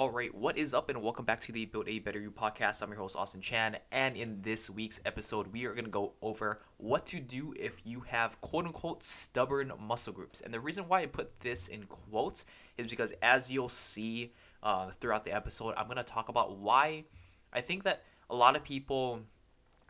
All right, what is up, and welcome back to the Build a Better You podcast. I'm your host, Austin Chan, and in this week's episode, we are going to go over what to do if you have quote unquote stubborn muscle groups. And the reason why I put this in quotes is because, as you'll see uh, throughout the episode, I'm going to talk about why I think that a lot of people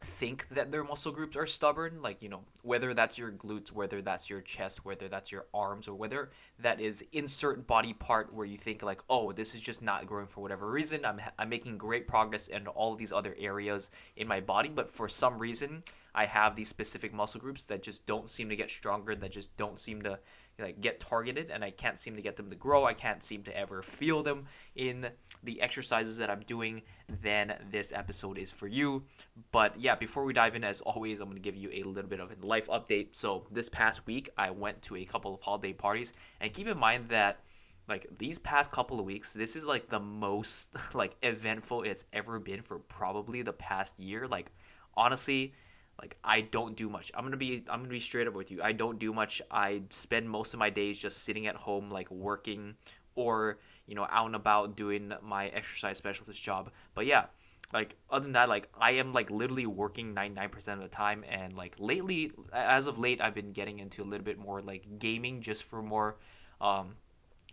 think that their muscle groups are stubborn like you know whether that's your glutes whether that's your chest whether that's your arms or whether that is insert body part where you think like oh this is just not growing for whatever reason. I'm, I'm making great progress in all these other areas in my body but for some reason i have these specific muscle groups that just don't seem to get stronger that just don't seem to like get targeted and I can't seem to get them to grow. I can't seem to ever feel them in the exercises that I'm doing, then this episode is for you. But yeah, before we dive in, as always, I'm going to give you a little bit of a life update. So this past week, I went to a couple of holiday parties, and keep in mind that like these past couple of weeks this is like the most like eventful it's ever been for probably the past year like honestly like I don't do much. I'm gonna be I'm gonna be straight up with you. I don't do much. I spend most of my days just sitting at home, like working or you know out and about doing my exercise specialist job. But yeah, like other than that, like I am like literally working 99% of the time. And like lately, as of late, I've been getting into a little bit more like gaming just for more, um,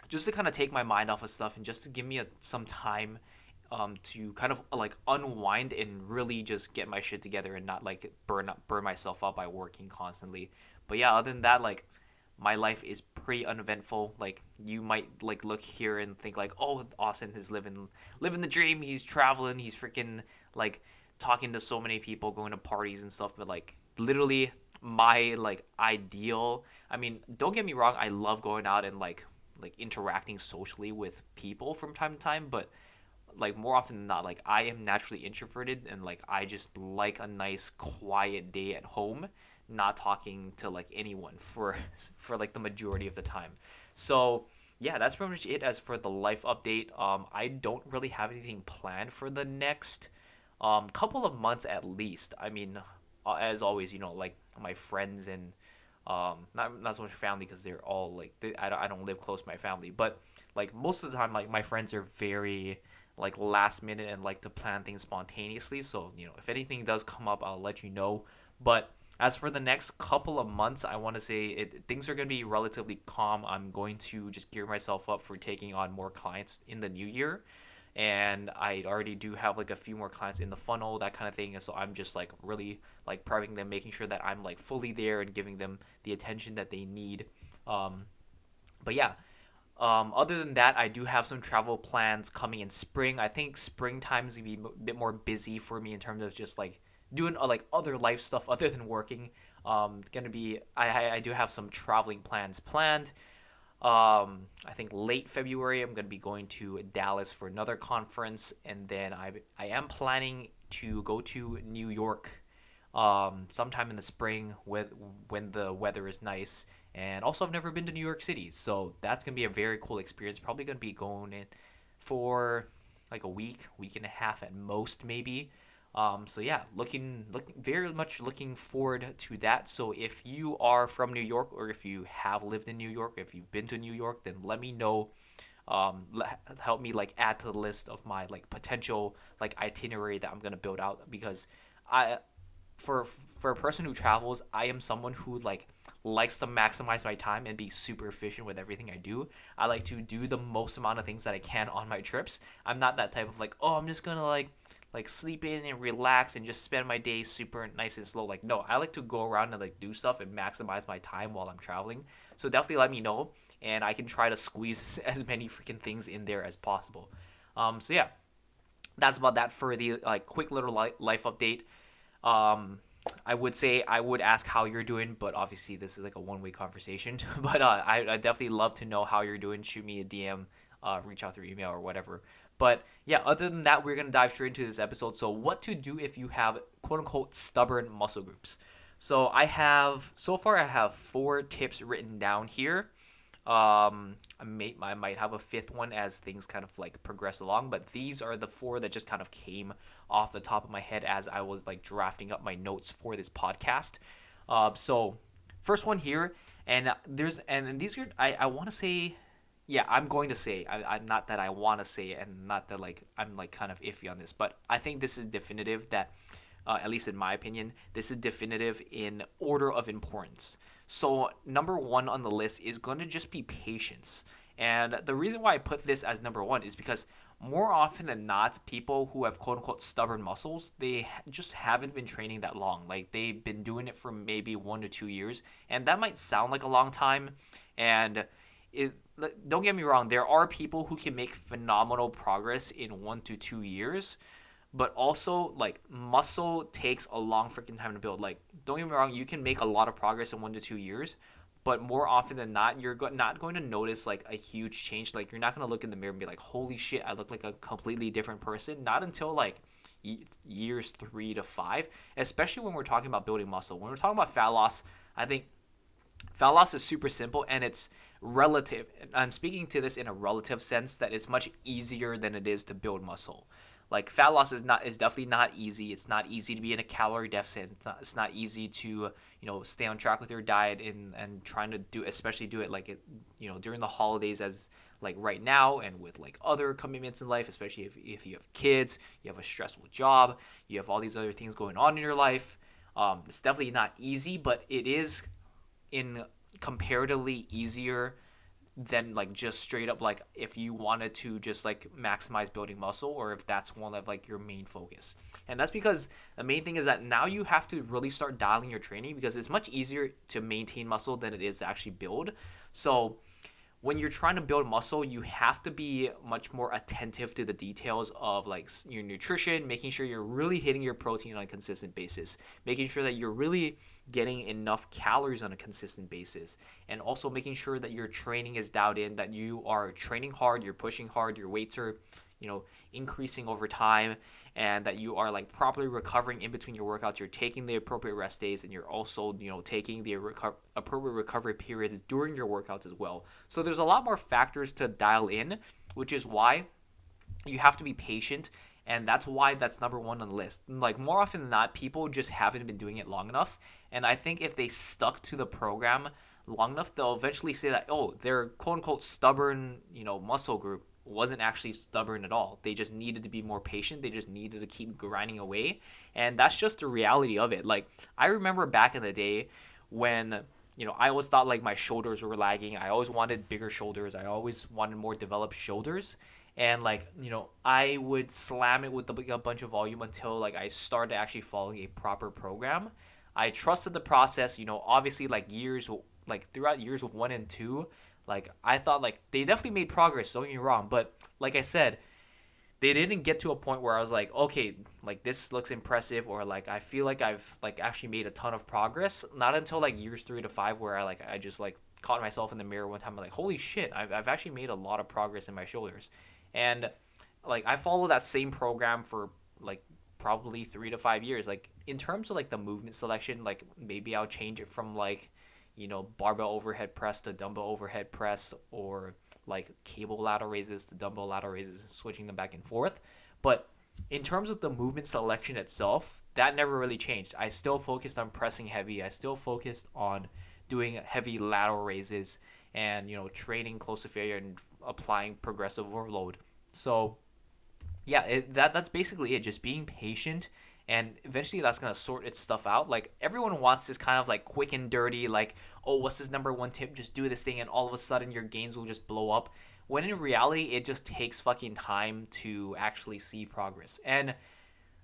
just to kind of take my mind off of stuff and just to give me a, some time um, to kind of like unwind and really just get my shit together and not like burn up burn myself out by working constantly. But yeah, other than that, like my life is pretty uneventful. Like you might like look here and think like, oh, Austin is living living the dream. He's traveling. He's freaking like talking to so many people, going to parties and stuff. But like literally my like ideal. I mean, don't get me wrong. I love going out and like like interacting socially with people from time to time, but like more often than not like i am naturally introverted and like i just like a nice quiet day at home not talking to like anyone for for like the majority of the time. So yeah that's pretty much it as for the life update. Um i don't really have anything planned for the next um couple of months at least. I mean uh, as always you know like my friends and um not not so much family because they're all like they, I, don't, I don't live close to my family but like most of the time like my friends are very like last minute and like to plan things spontaneously. So, you know, if anything does come up, I'll let you know. But as for the next couple of months, I want to say it, things are going to be relatively calm. I'm going to just gear myself up for taking on more clients in the new year. And I already do have like a few more clients in the funnel, that kind of thing. And so I'm just like really like prepping them, making sure that I'm like fully there and giving them the attention that they need. Um, but yeah, um, other than that, I do have some travel plans coming in spring. I think springtime is gonna be a bit more busy for me in terms of just like doing uh, like other life stuff other than working. Um, gonna be I I do have some traveling plans planned. Um, I think late February I'm gonna be going to Dallas for another conference, and then I I am planning to go to New York um, sometime in the spring with when the weather is nice and also, I've never been to New York City, so that's gonna be a very cool experience. Probably gonna be going in for like a week, week and a half at most, maybe. Um, so yeah, looking, looking very much looking forward to that. So if you are from New York, or if you have lived in New York, if you've been to New York, then let me know. Um, help me like add to the list of my like potential like itinerary that I'm gonna build out because I, for for a person who travels, I am someone who like likes to maximize my time and be super efficient with everything I do. I like to do the most amount of things that I can on my trips. I'm not that type of like, oh, I'm just gonna like like sleep in and relax and just spend my day super nice and slow. Like, no, I like to go around and like do stuff and maximize my time while I'm traveling. So definitely let me know, and I can try to squeeze as many freaking things in there as possible. Um, so yeah, that's about that for the like quick little life update. Um, I would say I would ask how you're doing, but obviously this is like a one way conversation. but uh, I, I definitely love to know how you're doing. Shoot me a DM, uh, reach out through email or whatever. But yeah, other than that, we're gonna dive straight into this episode. So, what to do if you have quote unquote stubborn muscle groups? So, I have so far I have four tips written down here. Um, I may I might have a fifth one as things kind of like progress along, but these are the four that just kind of came off the top of my head as I was like drafting up my notes for this podcast. Uh, so first one here, and there's and these are I I want to say yeah, I'm going to say, I, I not that I want to say, and not that like I'm like kind of iffy on this, but I think this is definitive that, uh, at least in my opinion, this is definitive in order of importance. So number one on the list is going to just be patience, and the reason why I put this as number one is because more often than not, people who have quote unquote stubborn muscles, they just haven't been training that long. Like they've been doing it for maybe one to two years, and that might sound like a long time, and it don't get me wrong, there are people who can make phenomenal progress in one to two years, but also like muscle takes a long freaking time to build. Like, don't get me wrong, you can make a lot of progress in one to two years, but more often than not, you're go- not going to notice like a huge change. Like, you're not going to look in the mirror and be like, holy shit, I look like a completely different person. Not until like years three to five, especially when we're talking about building muscle. When we're talking about fat loss, I think fat loss is super simple and it's relative i'm speaking to this in a relative sense that it's much easier than it is to build muscle like fat loss is not is definitely not easy. It's not easy to be in a calorie deficit. It's not, it's not easy to you know stay on track with your diet and and trying to do especially do it like it you know during the holidays as like right now and with like other commitments in life especially if, if you have kids you have a stressful job you have all these other things going on in your life um, it's definitely not easy but it is in comparatively easier than like just straight up like if you wanted to just like maximize building muscle or if that's one of like your main focus. And that's because the main thing is that now you have to really start dialing your training because it's much easier to maintain muscle than it is to actually build. So when you're trying to build muscle, you have to be much more attentive to the details of like your nutrition, making sure you're really hitting your protein on a consistent basis, making sure that you're really getting enough calories on a consistent basis, and also making sure that your training is dialed in, that you are training hard, you're pushing hard, your weights are, you know, increasing over time, and that you are like properly recovering in between your workouts. You're taking the appropriate rest days, and you're also you know taking the reco- appropriate recovery periods during your workouts as well. So there's a lot more factors to dial in, which is why you have to be patient and that's why that's number one on the list. Like more often than not, people just haven't been doing it long enough, and I think if they stuck to the program long enough, they'll eventually say that oh, their quote unquote stubborn, you know, muscle group wasn't actually stubborn at all. They just needed to be more patient. They just needed to keep grinding away. And that's just the reality of it. Like, I remember back in the day when, you know, I always thought like my shoulders were lagging. I always wanted bigger shoulders. I always wanted more developed shoulders. And like, you know, I would slam it with a bunch of volume until like I started actually following a proper program. I trusted the process, you know, obviously like years, like throughout years one and two, like I thought like they definitely made progress, don't get me wrong, but like I said, they didn't get to a point where I was like, okay, like this looks impressive or like I feel like I've like actually made a ton of progress. Not until like years 3 to 5 where I like I just like caught myself in the mirror one time I'm like, holy shit, I've I've actually made a lot of progress in my shoulders. And like I follow that same program for like probably 3 to 5 years. Like in terms of like the movement selection, like maybe I'll change it from like you know, barbell overhead press to dumbbell overhead press or like cable lateral raises to dumbbell lateral raises switching them back and forth. But in terms of the movement selection itself, that never really changed. I still focused on pressing heavy. I still focused on doing heavy lateral raises and, you know, training close to failure and applying progressive overload. So, yeah, it, that that's basically it. Just being patient and eventually that's gonna sort its stuff out. Like everyone wants this kind of like quick and dirty, like oh, what's this number one tip? Just do this thing, and all of a sudden your gains will just blow up. When in reality, it just takes fucking time to actually see progress. And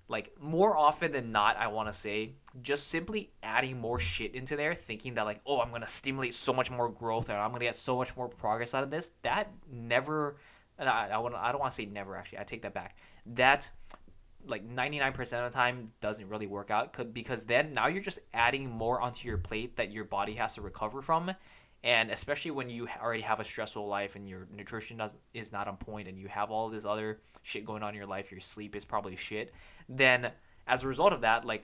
like more often than not, I want to say, just simply adding more shit into there, thinking that like, oh, I'm gonna stimulate so much more growth and I'm gonna get so much more progress out of this. That never, I, I, want, I don't want to say never. Actually, I take that back. That like 99% of the time doesn't really work out because then now you're just adding more onto your plate that your body has to recover from and especially when you already have a stressful life and your nutrition does, is not on point and you have all this other shit going on in your life your sleep is probably shit then as a result of that like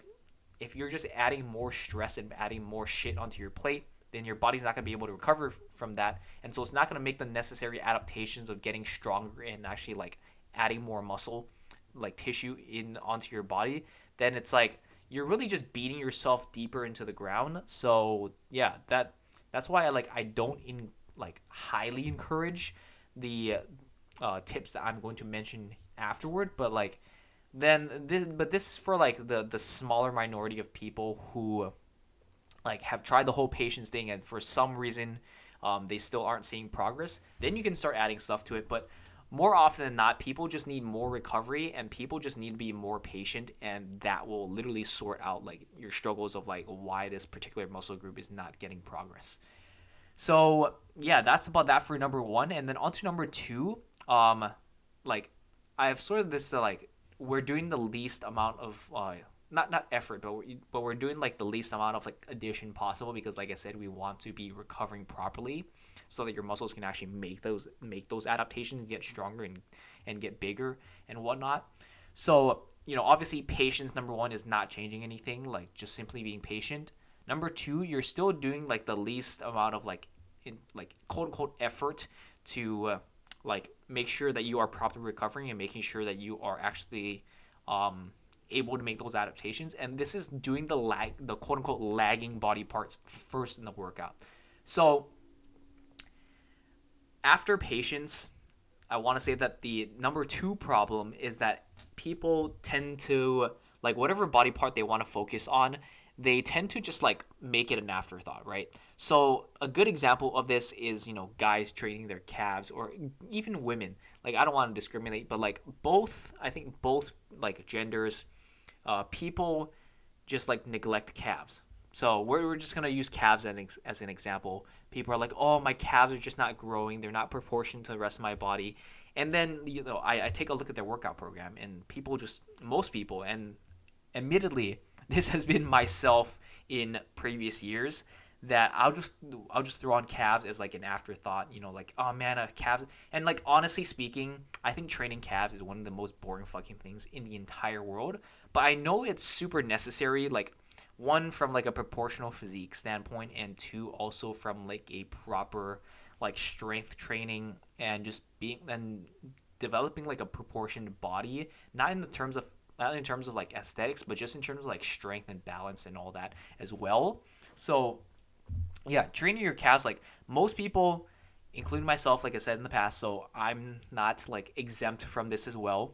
if you're just adding more stress and adding more shit onto your plate then your body's not going to be able to recover from that and so it's not going to make the necessary adaptations of getting stronger and actually like adding more muscle like tissue in onto your body, then it's like you're really just beating yourself deeper into the ground. So yeah, that that's why I like I don't in like highly encourage the uh, tips that I'm going to mention afterward, but like then this but this is for like the the smaller minority of people who like have tried the whole patience thing and for some reason um, they still aren't seeing progress then you can start adding stuff to it. But more often than not people just need more recovery and people just need to be more patient and that will literally sort out like your struggles of like why this particular muscle group is not getting progress. So yeah that's about that for number one. And then on to number two um like i have sort of this uh, like we're doing the least amount of uh, not not effort, but we're, but we're doing like the least amount of like addition possible because, like I said, we want to be recovering properly so that your muscles can actually make those make those adaptations get stronger and and get bigger and whatnot. So you know, obviously, patience number one is not changing anything, like just simply being patient. Number two, you're still doing like the least amount of like in like quote unquote effort to uh, like make sure that you are properly recovering and making sure that you are actually um, able to make those adaptations. And this is doing the lag, the quote unquote lagging body parts first in the workout. So after patience, I want to say that the number two problem is that people tend to like whatever body part they want to focus on they tend to just like make it an afterthought, right? So a good example of this is, you know, guys training their calves or even women. Like I don't want to discriminate, but like both, I think both like genders, uh, people just like neglect calves. So we're, we're just gonna use calves as an, as an example. People are like, oh, my calves are just not growing. They're not proportioned to the rest of my body. And then you know, I, I take a look at their workout program, and people just most people, and admittedly, this has been myself in previous years that I'll just I'll just throw on calves as like an afterthought, you know, like oh man, calves and like honestly speaking, I think training calves is one of the most boring fucking things in the entire world. But I know it's super necessary, like one from like a proportional physique standpoint, and two also from like a proper like strength training and just being and developing like a proportioned body, not in the terms of not in terms of like aesthetics, but just in terms of like strength and balance and all that as well. So, yeah, training your calves, like most people, including myself, like I said in the past, so I'm not like exempt from this as well.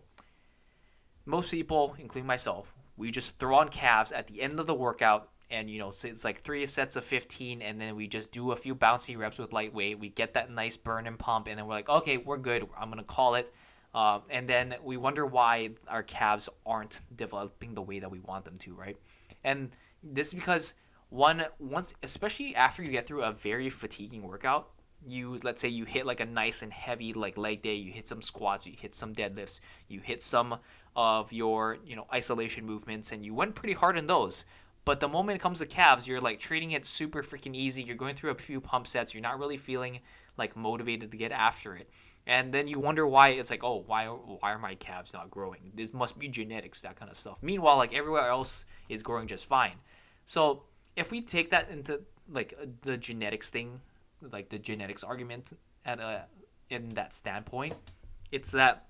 Most people, including myself, we just throw on calves at the end of the workout and you know it's like three sets of 15 and then we just do a few bouncy reps with lightweight we get that nice burn and pump and then we're like okay we're good. I'm gonna call it. Um, and then we wonder why our calves aren't developing the way that we want them to, right? And this is because one once especially after you get through a very fatiguing workout, you let's say you hit like a nice and heavy like leg day, you hit some squats, you hit some deadlifts, you hit some of your, you know, isolation movements and you went pretty hard in those. But the moment it comes to calves, you're like treating it super freaking easy. You're going through a few pump sets. You're not really feeling like motivated to get after it and then you wonder why it's like oh why why are my calves not growing this must be genetics that kind of stuff meanwhile like everywhere else is growing just fine so if we take that into like the genetics thing like the genetics argument at a in that standpoint it's that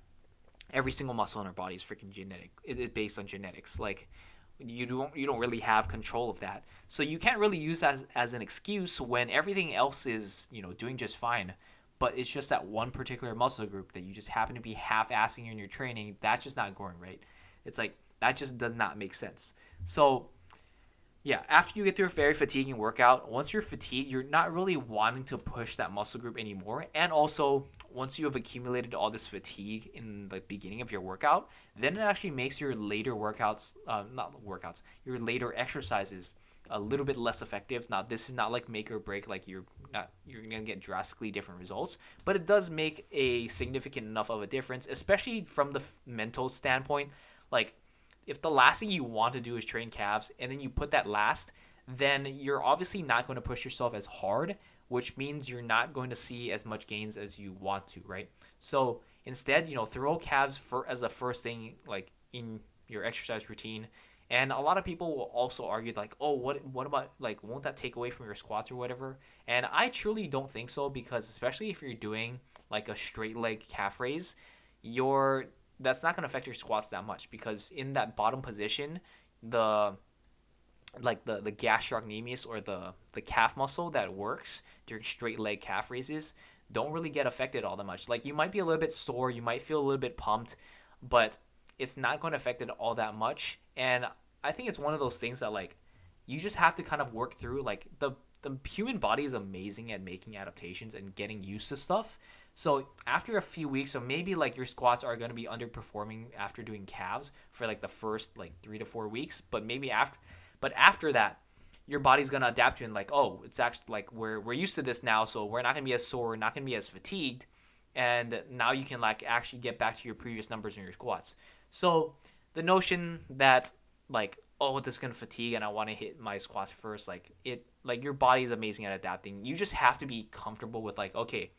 every single muscle in our body is freaking genetic it, it's based on genetics like you don't you don't really have control of that. So you can't really use that as, as an excuse when everything else is you know doing just fine but it's just that one particular muscle group that you just happen to be half-assing in your training that's just not going right. It's like that just does not make sense. So yeah after you get through a very fatiguing workout once you're fatigued you're not really wanting to push that muscle group anymore and also once you have accumulated all this fatigue in the beginning of your workout then it actually makes your later workouts uh, not workouts your later exercises a little bit less effective. Now, this is not like make or break, like you're not you're gonna get drastically different results, but it does make a significant enough of a difference, especially from the f- mental standpoint. Like, if the last thing you want to do is train calves, and then you put that last, then you're obviously not going to push yourself as hard, which means you're not going to see as much gains as you want to, right? So instead, you know, throw calves for as the first thing, like in your exercise routine and a lot of people will also argue like, oh, what what about like won't that take away from your squats or whatever? And I truly don't think so because especially if you're doing like a straight leg calf raise, your that's not going to affect your squats that much because in that bottom position, the like the the gastrocnemius or the the calf muscle that works during straight leg calf raises don't really get affected all that much. Like you might be a little bit sore, you might feel a little bit pumped, but it's not going to affect it all that much. And I think it's one of those things that like you just have to kind of work through. Like the the human body is amazing at making adaptations and getting used to stuff. So after a few weeks, so maybe like your squats are going to be underperforming after doing calves for like the first like three to four weeks, but maybe after, but after that, your body's gonna adapt to and like, oh, it's actually like we're we're used to this now, so we're not gonna be as sore, not gonna be as fatigued, and now you can like actually get back to your previous numbers in your squats. So the notion that like, oh, this is gonna fatigue and I want to hit my squats first, like it, like your body is amazing at adapting. You just have to be comfortable with like, okay,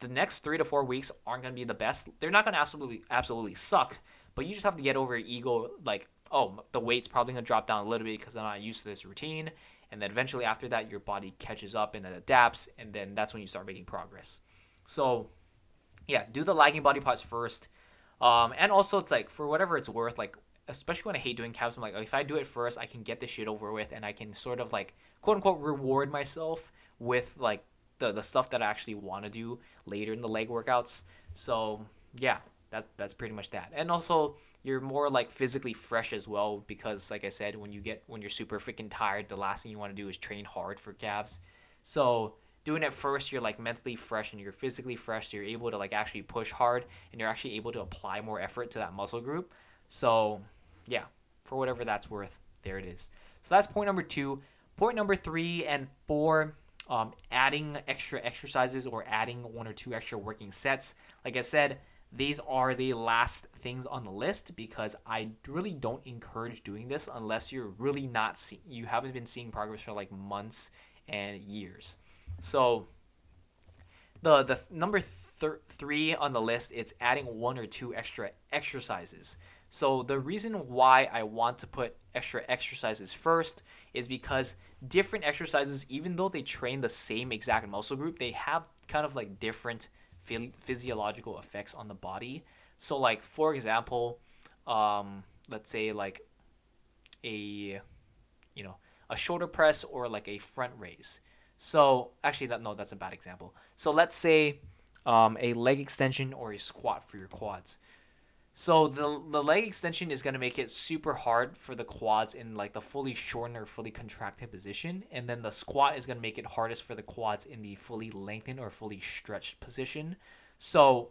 the next three to four weeks aren't gonna be the best. They're not gonna absolutely absolutely suck, but you just have to get over your ego, like oh, the weight's probably going to drop down a little bit because I'm not used to this routine. And then eventually after that, your body catches up and it adapts. And then that's when you start making progress. So, yeah, do the lagging body parts first. Um, and also, it's like for whatever it's worth, like, especially when I hate doing calves, I'm like, if I do it first, I can get this shit over with and I can sort of like, quote unquote, reward myself with like the, the stuff that I actually want to do later in the leg workouts. So, yeah, that's, that's pretty much that. And also, you're more like physically fresh as well because like I said when you get when you're super freaking tired the last thing you want to do is train hard for calves so doing it first you're like mentally fresh and you're physically fresh so you're able to like actually push hard and you're actually able to apply more effort to that muscle group so yeah for whatever that's worth there it is so that's point number two point number three and four um, adding extra exercises or adding one or two extra working sets like i said these are the last things on the list because I really don't encourage doing this unless you're really not see- you haven't been seeing progress for like months and years. So the the number thir- 3 on the list it's adding one or two extra exercises. So the reason why I want to put extra exercises first is because different exercises even though they train the same exact muscle group, they have kind of like different physiological effects on the body. So, like for example, um, let's say like a you know a shoulder press or like a front raise. So actually, that no, that's a bad example. So let's say um, a leg extension or a squat for your quads. So the the leg extension is gonna make it super hard for the quads in like the fully shortened or fully contracted position, and then the squat is gonna make it hardest for the quads in the fully lengthened or fully stretched position. So,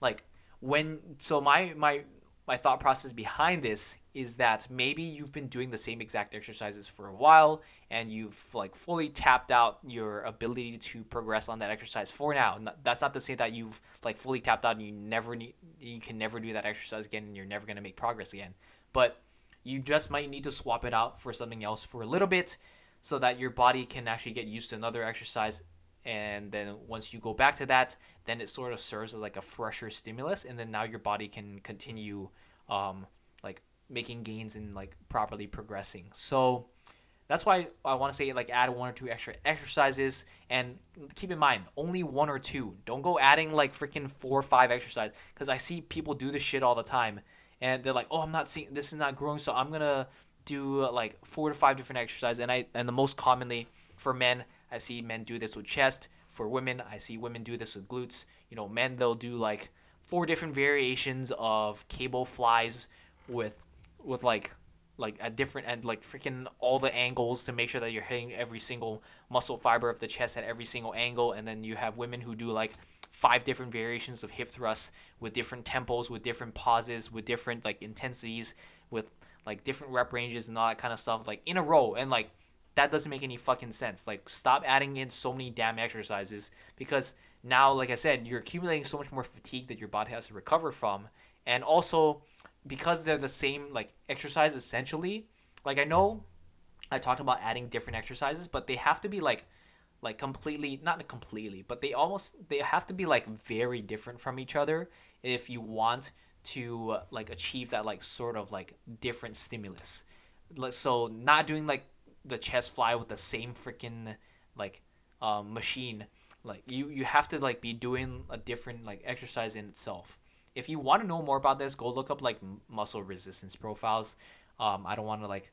like when so my my my thought process behind this is that maybe you've been doing the same exact exercises for a while and you've like fully tapped out your ability to progress on that exercise for now. That's not to say that you've like fully tapped out and you never need you can never do that exercise again and you're never going to make progress again. But you just might need to swap it out for something else for a little bit so that your body can actually get used to another exercise and then once you go back to that then it sort of serves as like a fresher stimulus and then now your body can continue um, like making gains and like properly progressing so that's why i want to say like add one or two extra exercises and keep in mind only one or two don't go adding like freaking four or five exercises because i see people do this shit all the time and they're like oh i'm not seeing this is not growing so i'm gonna do like four to five different exercises and i and the most commonly for men I see men do this with chest. For women, I see women do this with glutes. You know, men they'll do like four different variations of cable flies with with like like a different and like freaking all the angles to make sure that you're hitting every single muscle fiber of the chest at every single angle and then you have women who do like five different variations of hip thrusts with different tempos with different pauses with different like intensities with like different rep ranges and all that kind of stuff like in a row and like that doesn't make any fucking sense. Like, stop adding in so many damn exercises because now, like I said, you're accumulating so much more fatigue that your body has to recover from. And also, because they're the same, like, exercise essentially, like, I know I talked about adding different exercises, but they have to be, like, like completely not completely but they almost they have to be like very different from each other if you want to like achieve that like sort of like different stimulus like so not doing like the chest fly with the same freaking like um, machine. Like you you have to like be doing a different like exercise in itself. If you want to know more about this, go look up like muscle resistance profiles. Um, I don't want to like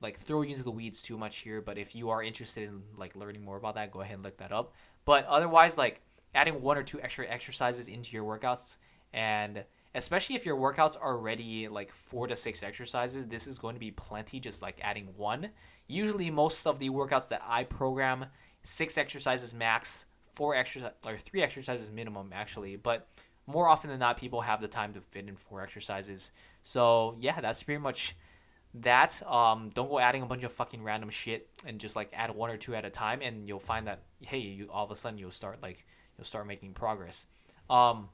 like throw you into the weeds too much here, but if you are interested in like learning more about that, go ahead and look that up. But otherwise, like adding one or two extra exercises into your workouts, and especially if your workouts are already like four to six exercises, this is going to be plenty. Just like adding one. Usually, most of the workouts that I program, six exercises max, four exercise or three exercises minimum actually, but more often than not, people have the time to fit in four exercises. So yeah, that's pretty much that. Um, don't go adding a bunch of fucking random shit and just like add one or two at a time, and you'll find that hey, you all of a sudden you'll start like you'll start making progress. Um,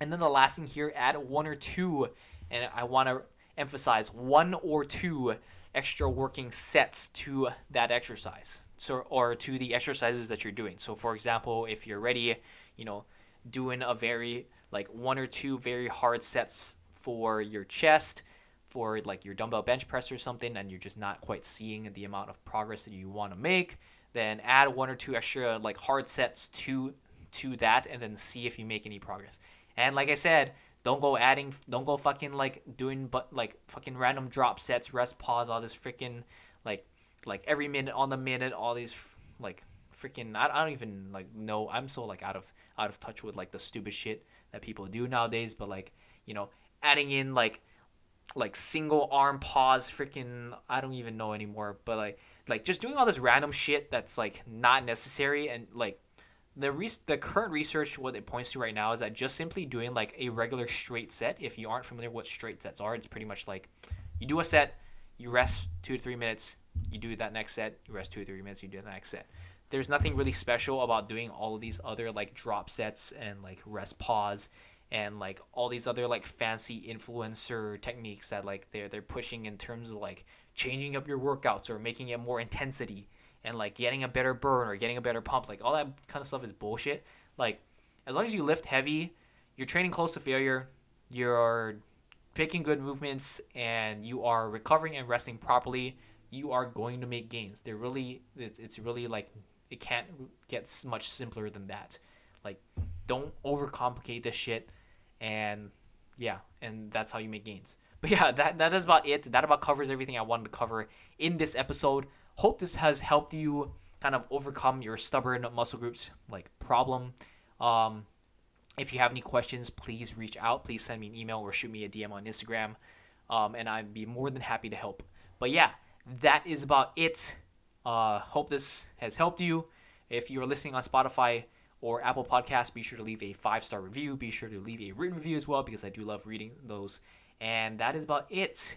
and then the last thing here, add one or two, and I want to emphasize one or two extra working sets to that exercise, so or to the exercises that you're doing. So for example, if you're ready, you know doing a very like one or two very hard sets for your chest for like your dumbbell bench press or something and you're just not quite seeing the amount of progress that you want to make then add one or two extra like hard sets to to that and then see if you make any progress. And like i said don't go adding don't go fucking like doing but like fucking random drop sets rest pause all this freaking like like every minute on the minute all these like freaking I, I don't even like know I'm so like out of out of touch with like the stupid shit that people do nowadays but like you know adding in like like single arm pause freaking I don't even know anymore but like like just doing all this random shit that's like not necessary and like the re- the current research what it points to right now is that just simply doing like a regular straight set if you aren't familiar what straight sets are it's pretty much like you do a set you rest two to three minutes you do that next set you rest two to three minutes you do the next set there's nothing really special about doing all of these other like drop sets and like rest pause and like all these other like fancy influencer techniques that like they're they're pushing in terms of like changing up your workouts or making it more intensity and like getting a better burn or getting a better pump like all that kind of stuff is bullshit. Like as long as you lift heavy you're training close to failure you're picking good movements and you are recovering and resting properly you are going to make gains. They're really it's, it's really like it can't get much simpler than that. Like, don't overcomplicate this shit, and yeah, and that's how you make gains. But yeah, that that is about it. That about covers everything I wanted to cover in this episode. Hope this has helped you kind of overcome your stubborn muscle groups like problem. Um, if you have any questions, please reach out. Please send me an email or shoot me a DM on Instagram, um, and I'd be more than happy to help. But yeah, that is about it. Uh, hope this has helped you. If you're listening on Spotify or Apple Podcasts, be sure to leave a five star review. Be sure to leave a written review as well because I do love reading those. And that is about it.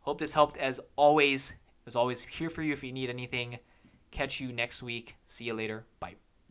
Hope this helped as always. As always, here for you if you need anything. Catch you next week. See you later. Bye.